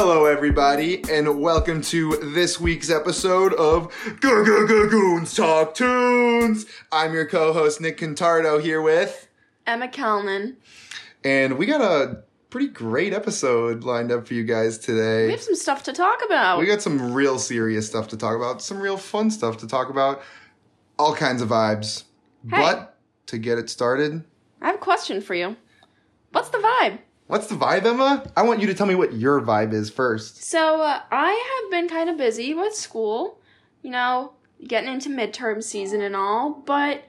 Hello, everybody, and welcome to this week's episode of Go Go Go Goons Talk Tunes. I'm your co-host Nick Contardo here with, Emma Kalman. and we got a pretty great episode lined up for you guys today. We have some stuff to talk about. We got some real serious stuff to talk about, some real fun stuff to talk about, all kinds of vibes. Hey. But to get it started, I have a question for you. What's the vibe? What's the vibe, Emma? I want you to tell me what your vibe is first. So, uh, I have been kind of busy with school, you know, getting into midterm season and all, but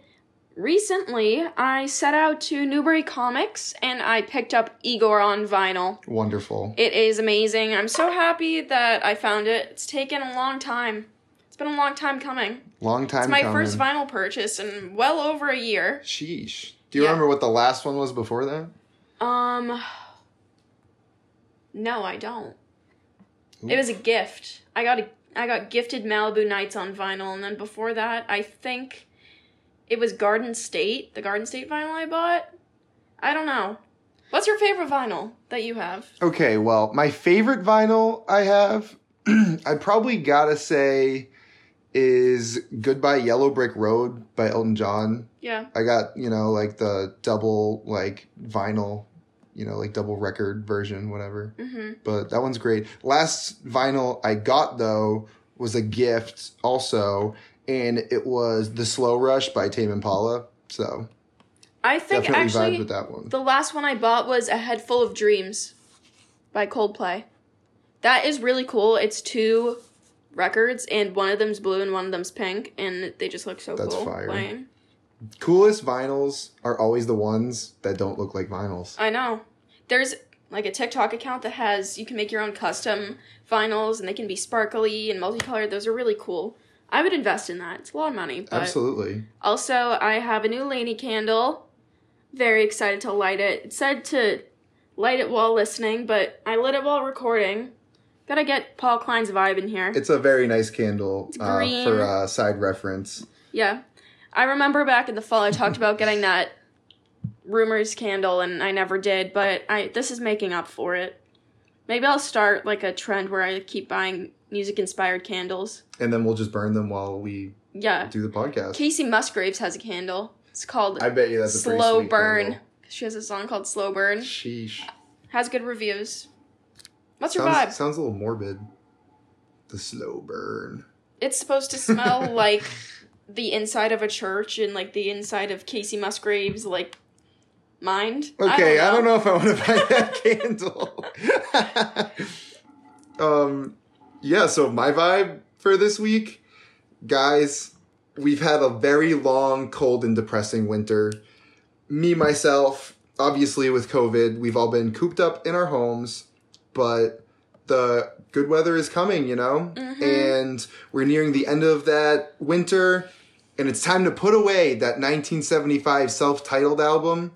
recently I set out to Newbury Comics and I picked up Igor on vinyl. Wonderful. It is amazing. I'm so happy that I found it. It's taken a long time. It's been a long time coming. Long time It's my coming. first vinyl purchase in well over a year. Sheesh. Do you Yeah. remember what the last one was before that? Um, no, I don't. It was a gift. I got a I got gifted Malibu Nights on vinyl, and then before that, I think it was Garden State, the Garden State vinyl I bought. I don't know. What's your favorite vinyl that you have? Okay, well, my favorite vinyl I have, I probably gotta say, is Goodbye Yellow Brick Road by Elton John. Yeah. I got, you know, like the double, like, vinyl, you know, like double record version, whatever. Mm-hmm. But that one's great. Last vinyl I got, though, was a gift also, and it was The Slow Rush by Tame Impala. So, I think definitely actually that one. the last one I bought was A Head Full of Dreams by Coldplay. That is really cool. It's two records, and one of them's blue and one of them's pink, and they just look so That's cool fire. playing. Coolest vinyls are always the ones that don't look like vinyls. I know. There's like a TikTok account that has you can make your own custom vinyls and they can be sparkly and multicolored. Those are really cool. I would invest in that. It's a lot of money. But Absolutely. also I have a new LANY candle. Very excited to light it. It said to light it while listening, but I lit it while recording. Gotta get Paul Klein's vibe in here. It's a very nice candle uh, green. for uh, side reference. Yeah. I remember back in the fall I talked about getting that rumors candle and I never did, but I this is making up for it. Maybe I'll start like a trend where I keep buying music inspired candles. And then we'll just burn them while we Yeah. do the podcast. Kacey Musgraves has a candle. It's called I bet you that's a Slow Burn. candle. She has a song called Slow Burn. Sheesh. Has good reviews. What's your vibe? sounds a little morbid. The slow burn. It's supposed to smell like the inside of a church and like the inside of Kacey Musgraves like mind. Okay, I don't know, if I want to buy that candle. um, yeah. So my vibe for this week, guys, we've had a very long, cold, and depressing winter. Me myself, obviously with COVID, we've all been cooped up in our homes, but the good weather is coming, you know, and we're nearing the end of that winter. And it's time to put away that 1975 self-titled album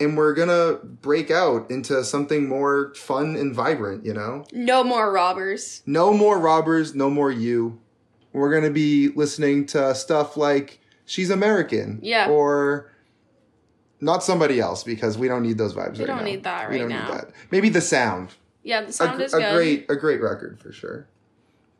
and we're gonna break out into something more fun and vibrant, you know? No more robbers. No more robbers, no more you. We're gonna be listening to stuff like She's American. Yeah. Or not somebody else because we don't need those vibes We right don't now. need that we right don't now. need that. Maybe the sound. Yeah, the sound gr- is a good. great a great record for sure.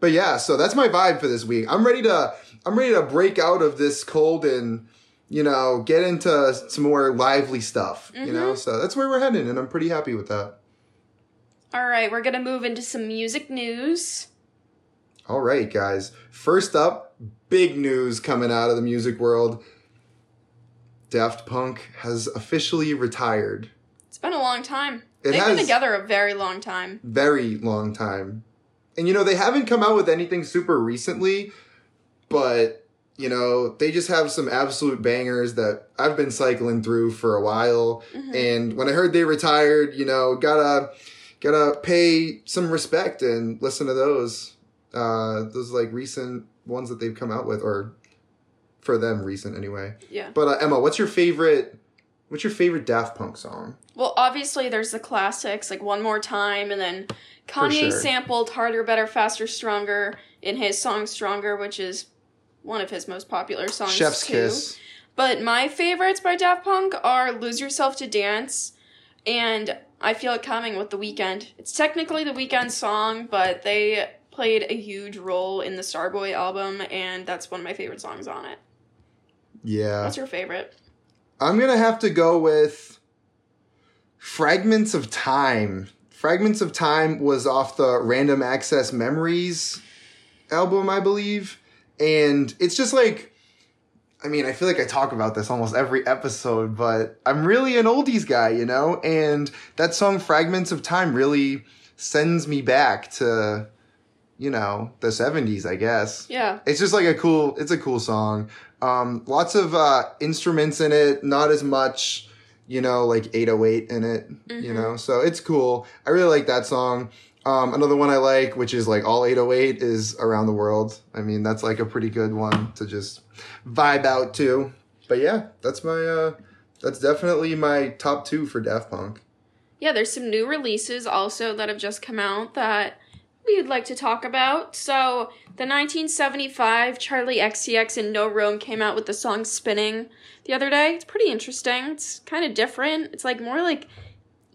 But yeah, so that's my vibe for this week. I'm ready to I'm ready to break out of this cold and you know get into some more lively stuff. You know, Mm-hmm. so that's where we're heading, and I'm pretty happy with that. All right, we're gonna move into some music news. All right, guys. First up, big news coming out of the music world. Daft Punk has officially retired. It's been a long time. It They've been together a very long time. Very long time. And you know, they haven't come out with anything super recently, but you know, they just have some absolute bangers that I've been cycling through for a while. Mm-hmm. And when I heard they retired, you know, gotta gotta pay some respect and listen to those. Uh those like recent ones that they've come out with, or for them recent anyway. Yeah. But uh, Emma, what's your favorite what's your favorite Daft Punk song? Well, obviously there's the classics like One More Time, and then Kanye sure. sampled "Harder, Better, Faster, Stronger" in his song "Stronger," which is one of his most popular songs. Chef's too. Kiss. But my favorites by Daft Punk are "Lose Yourself to Dance" and I Feel It Coming with The Weeknd. It's technically the Weeknd song, but they played a huge role in the Starboy album, and that's one of my favorite songs on it. Yeah. What's your favorite? I'm gonna have to go with Fragments of Time. Fragments of Time was off the Random Access Memories album, I believe. And it's just like I mean, I feel like I talk about this almost every episode, but I'm really an oldies guy, you know? And that song Fragments of Time really sends me back to you know, the 70s, I guess. Yeah. It's just like a cool it's a cool song. Um lots of uh instruments in it, not as much, you know, like 808 in it, you Mhm. know. So it's cool. I really like that song. Um another one I like, which is like all 808 is Around the World. I mean, that's like a pretty good one to just vibe out to. But yeah, that's my uh that's definitely my top 2 for Daft Punk. Yeah, there's some new releases also that have just come out that we would like to talk about. So, the 1975 Charli XCX and No Rome came out with the song Spinning the other day. It's pretty interesting. It's kind of different. It's like more like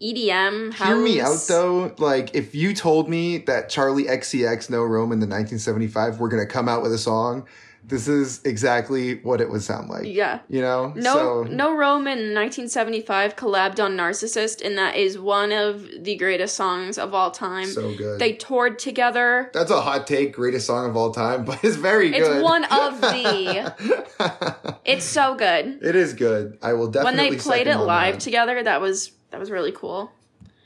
EDM house. Hear me out though. Like, if you told me that Charli XCX No Rome in the 1975 were gonna come out with a song, this is exactly what it would sound like. Yeah. You know? No, So, No Rome in 1975 collabed on Narcissist, and that is one of the greatest songs of all time. so good. they toured together. That's a hot take, greatest song of all time, but it's very good. It's one of the- It's so good. it is good. I will definitely when they played it live that. together that was that was really cool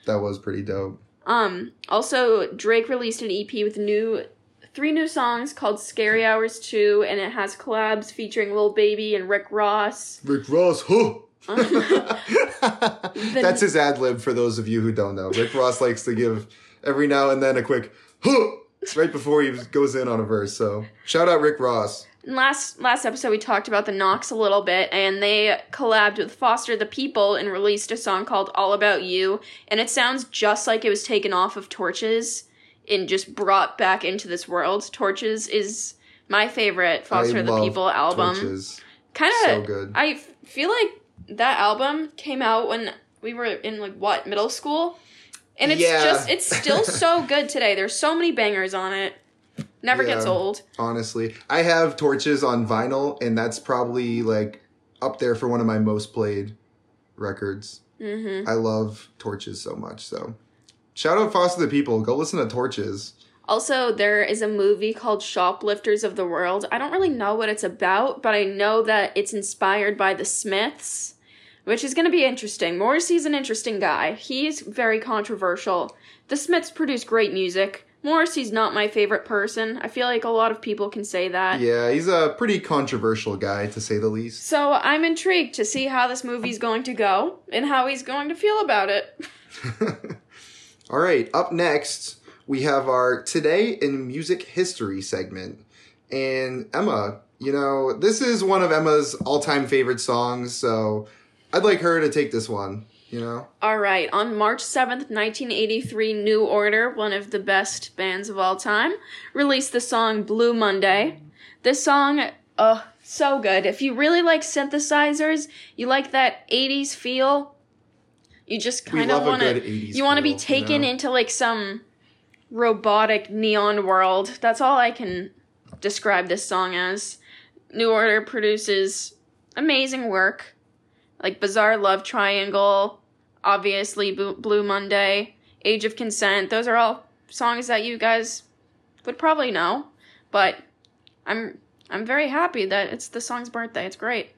That was pretty dope. um also drake released an ep with new three new songs called scary hours 2 and it has collabs featuring lil baby and rick ross Rick Ross, huh? That's his ad lib for those of you who don't know. Rick Ross likes to give every now and then a quick huh right before he goes in on a verse. So shout out Rick Ross. Last last episode we talked about the Knocks a little bit and they collabed with Foster the People and released a song called All About You and it sounds just like it was taken off of Torches and just brought back into this world. Torches is my favorite Foster I the People album. Kind So good. I f- feel like that album came out when we were in like what, middle school? And it's Yeah. just it's still so good today. There's so many bangers on it. Never gets old. Honestly, I have Torches on vinyl, and that's probably like up there for one of my most played records. Mhm. I love Torches so much. So shout out Foster the People. Go listen to Torches. Also, there is a movie called Shoplifters of the World. I don't really know what it's about, but I know that it's inspired by the Smiths, which is going to be interesting. Morrissey's an interesting guy. He's very controversial. The Smiths produce great music. Morrissey's not my favorite person. I feel like a lot of people can say that. Yeah, he's a pretty controversial guy to say the least. So I'm intrigued to see how this movie's going to go and how he's going to feel about it. All right, up next, we have our Today in Music History segment. And Emma, you know, this is one of Emma's all time favorite songs, so I'd like her to take this one, you know? All right, on March 7th, 1983, New Order, one of the best bands of all time, released the song Blue Monday. This song, uh, so good. If you really like synthesizers, you like that 80s feel, you just kind of want to you want to be feel, you taken know? into like some robotic neon world. That's all I can describe this song as. New Order produces amazing work, like Bizarre Love Triangle, obviously Blue Monday, Age of Consent. Those are all songs that you guys would probably know, but I'm I'm very happy that it's the song's birthday. It's great.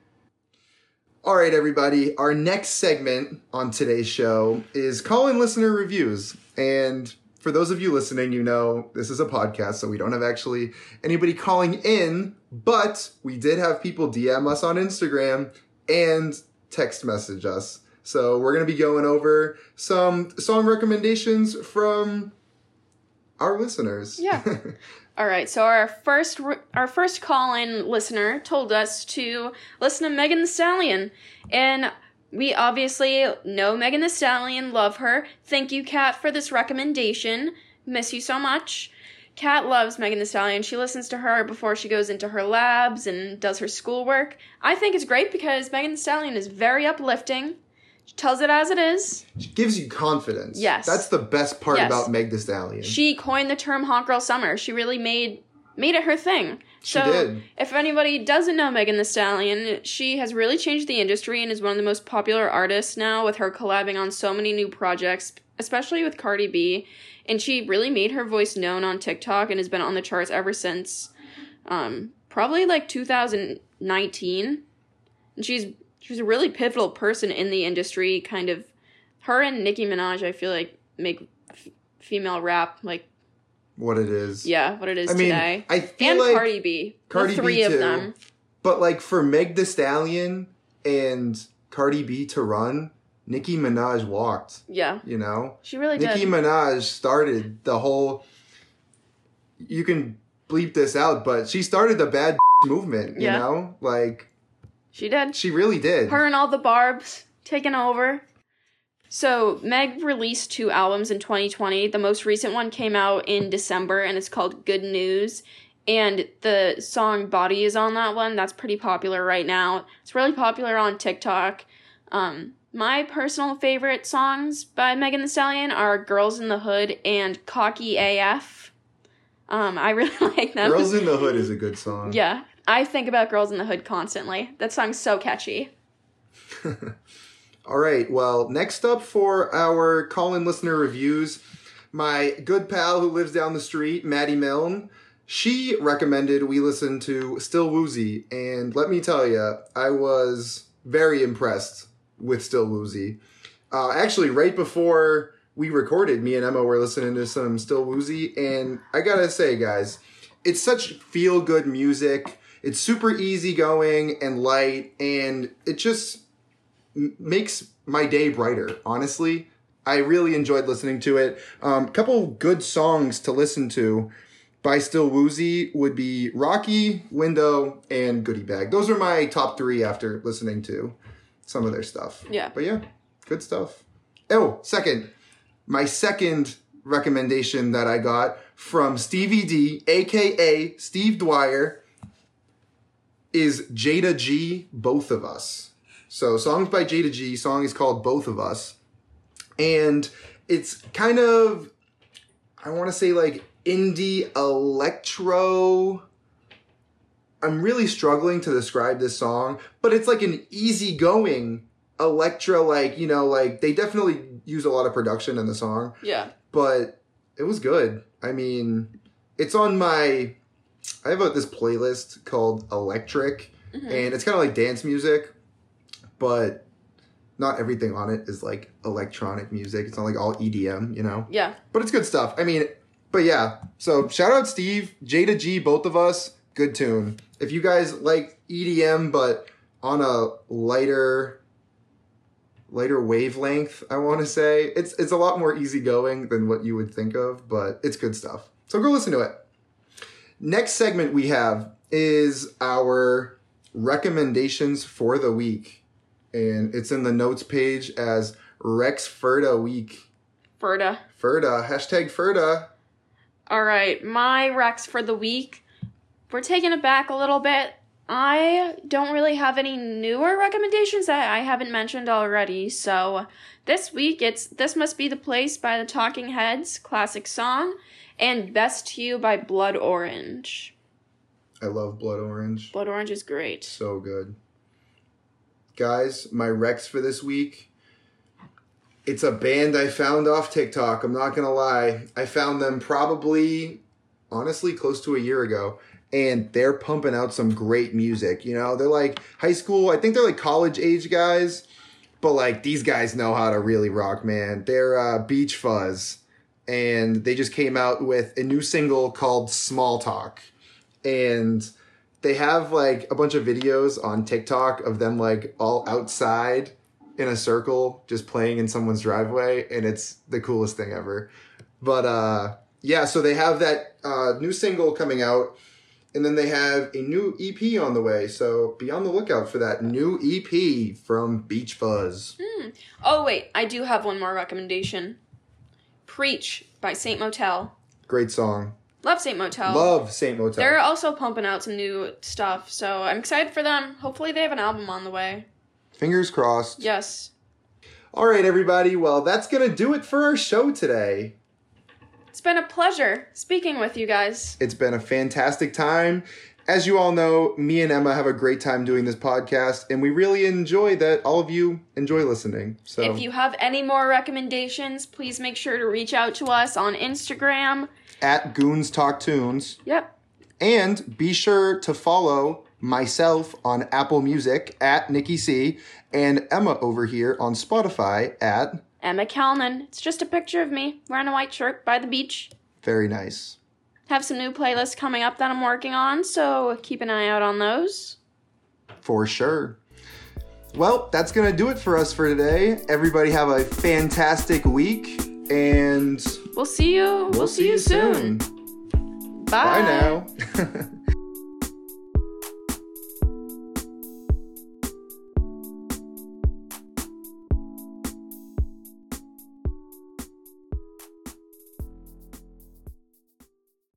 All right, everybody. Our next segment on today's show is call in listener reviews. And for those of you listening, you know this is a podcast, so we don't have actually anybody calling in, but we did have people DM us on Instagram and text message us. So we're going to be going over some song recommendations from our listeners. Yeah. All right, so our first our first call-in listener told us to listen to Megan Thee Stallion, and we obviously know Megan Thee Stallion, love her. Thank you, Kat, for this recommendation. Miss you so much. Kat loves Megan Thee Stallion. She listens to her before she goes into her labs and does her schoolwork. I think it's great because Megan Thee Stallion is very uplifting. She tells it as it is. She gives you confidence. Yes. That's the best part Yes. about Meg Thee Stallion. She coined the term hot girl summer. She really made made it her thing. She so did. if anybody doesn't know Megan the Stallion, she has really changed the industry and is one of the most popular artists now with her collabing on so many new projects, especially with Cardi B. And she really made her voice known on TikTok and has been on the charts ever since um, probably like 2019. And she's she's a really pivotal person in the industry, kind of her and Nicki Minaj, I feel like make f- female rap like what it is. yeah, what it is I mean, today. I feel and like Cardi B. Cardi the B three too. of them. But like for Meg Thee Stallion and Cardi B to run, Nicki Minaj walked. Yeah, You know, she really Nicki did. Minaj started the whole. You can bleep this out, but she started the bad movement. You Yeah. know, like she did. she really did. Her and all the barbs taking over. So Meg released two albums in 2020. The most recent one came out in December, and it's called Good News. And the song Body is on that one. That's pretty popular right now. It's really popular on TikTok. Um, my personal favorite songs by Megan Thee Stallion are Girls in the Hood and Cocky AF. Um, I really like them. Girls in the Hood is a good song. Yeah, I think about Girls in the Hood constantly. That song's so catchy. All right. Well, next up for our call in listener reviews, my good pal who lives down the street, Maddie Milne, she recommended we listen to Still Woozy. And let me tell you, I was very impressed with Still Woozy. Uh, actually, right before we recorded, me and Emma were listening to some Still Woozy. And I gotta say, guys, it's such feel good music. It's super easygoing and light, and it just m- makes my day brighter honestly i really enjoyed listening to it a um, couple good songs to listen to by still woozy would be rocky window and goodie bag those are my top three after listening to some of their stuff Yeah. but yeah good stuff oh second my second recommendation that i got from stevie d aka steve dwyer is jayda g both of us so songs by Jayda G. Song is called Both of Us, and it's kind of I want to say like indie electro. I'm really struggling to describe this song, but it's like an easygoing electro. Like you know, like they definitely use a lot of production in the song, Yeah. but it was good. I mean, it's on my. I have a, this playlist called Electric, Mhm. and it's kind of like dance music, but not everything on it is like electronic music. It's not like all EDM, you know. Yeah. But it's good stuff. I mean, but yeah. So shout out Steve, Jayda G, both of us. Good tune. If you guys like EDM, but on a lighter, lighter wavelength, I want to say it's it's a lot more easygoing than what you would think of, but it's good stuff. So go listen to it. Next segment we have is our recommendations for the week, and it's in the notes page as Rex Ferda Week. Ferda. Ferda, hashtag Ferda. All right, my Rex for the week. We're taking it back a little bit. I don't really have any newer recommendations that I haven't mentioned already. So this week it's This Must Be the Place by the Talking Heads, classic song, and Best to You by Blood Orange. I love Blood Orange. Blood Orange is great. So good. Guys, my Rex for this week. It's a band I found off TikTok. I'm not going to lie. I found them probably, honestly, close to a year ago. And they're pumping out some great music. You know, they're like high school, I think they're like college age guys. But like these guys know how to really rock, man. They're uh, Beach Fuzz. And they just came out with a new single called Small Talk. And they have like a bunch of videos on TikTok of them like all outside in a circle just playing in someone's driveway and it's the coolest thing ever. But uh yeah, so they have that uh new single coming out and then they have a new EP on the way. So be on the lookout for that new EP from Beach Fuzz. Hmm. Oh, wait, I do have one more recommendation Preach by Saint Motel. Great song. Love Saint Motel. Love Saint Motel. They're also pumping out some new stuff, so I'm excited for them. Hopefully, they have an album on the way. Fingers crossed. Yes. All right, everybody. Well, that's going to do it for our show today. It's been a pleasure speaking with you guys. It's been a fantastic time. As you all know, me and Emma have a great time doing this podcast, and we really enjoy that all of you enjoy listening. So, If you have any more recommendations, please make sure to reach out to us on Instagram. at Goons Talk Tunes, Yep. and be sure to follow myself on Apple Music at Nikki C, and Emma over here on Spotify at Emma Kalman. It's just a picture of me wearing a white shirt by the beach. Very Nice. Have some new playlists coming up that I'm working on, so keep an eye out on those. For sure. Well, that's going to do it for us for today. Everybody have a fantastic week, and We'll see you. We'll, see, you soon. Bye. Bye now.